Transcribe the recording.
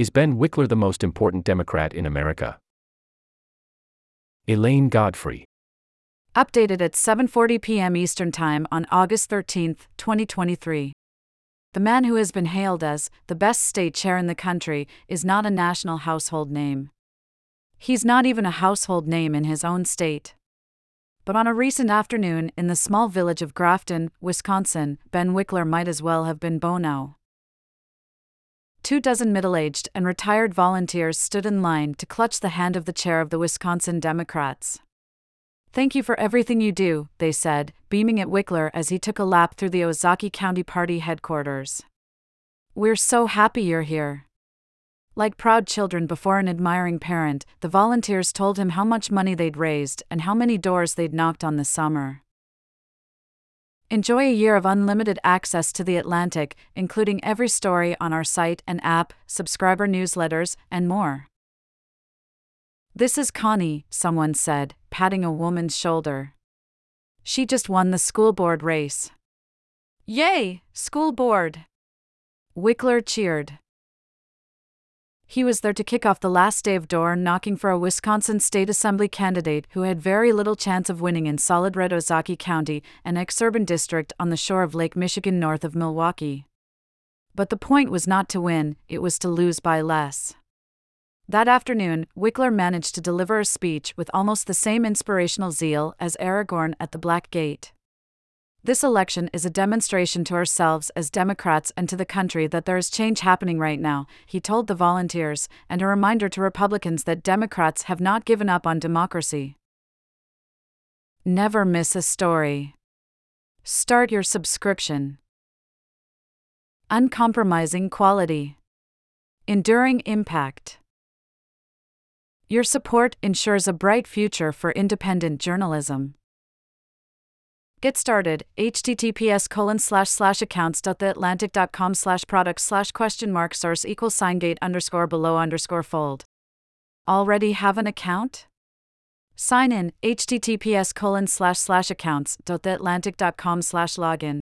Is Ben Wikler the most important Democrat in America? Elaine Godfrey. Updated at 7:40 p.m. Eastern Time on August 13, 2023. The man who has been hailed as the best state chair in the country is not a national household name. He's not even a household name in his own state. But on a recent afternoon in the small village of Grafton, Wisconsin, Ben Wikler might as well have been Bono. Two dozen middle aged and retired volunteers stood in line to clutch the hand of the chair of the Wisconsin Democrats. Thank you for everything you do, they said, beaming at Wikler as he took a lap through the Ozaukee County Party headquarters. We're so happy you're here. Like proud children before an admiring parent, the volunteers told him how much money they'd raised and how many doors they'd knocked on this summer. Enjoy a year of unlimited access to The Atlantic, including every story on our site and app, subscriber newsletters, and more. This is Connie, someone said, patting a woman's shoulder. She just won the school board race. Yay, school board! Wikler cheered. He was there to kick off the last day of door knocking for a Wisconsin State Assembly candidate who had very little chance of winning in solid red Ozaukee County, an exurban district on the shore of Lake Michigan north of Milwaukee. But the point was not to win, it was to lose by less. That afternoon, Wikler managed to deliver a speech with almost the same inspirational zeal as Aragorn at the Black Gate. This election is a demonstration to ourselves as Democrats and to the country that there is change happening right now, he told the volunteers, and a reminder to Republicans that Democrats have not given up on democracy. Never miss a story. Start your subscription. Uncompromising quality. Enduring impact. Your support ensures a bright future for independent journalism. Get started, https colon slash slash accounts.theatlantic.com slash product slash question mark source equals sign gate underscore below underscore fold. Already have an account? Sign in, https colon slash slash accounts.theatlantic.com slash login.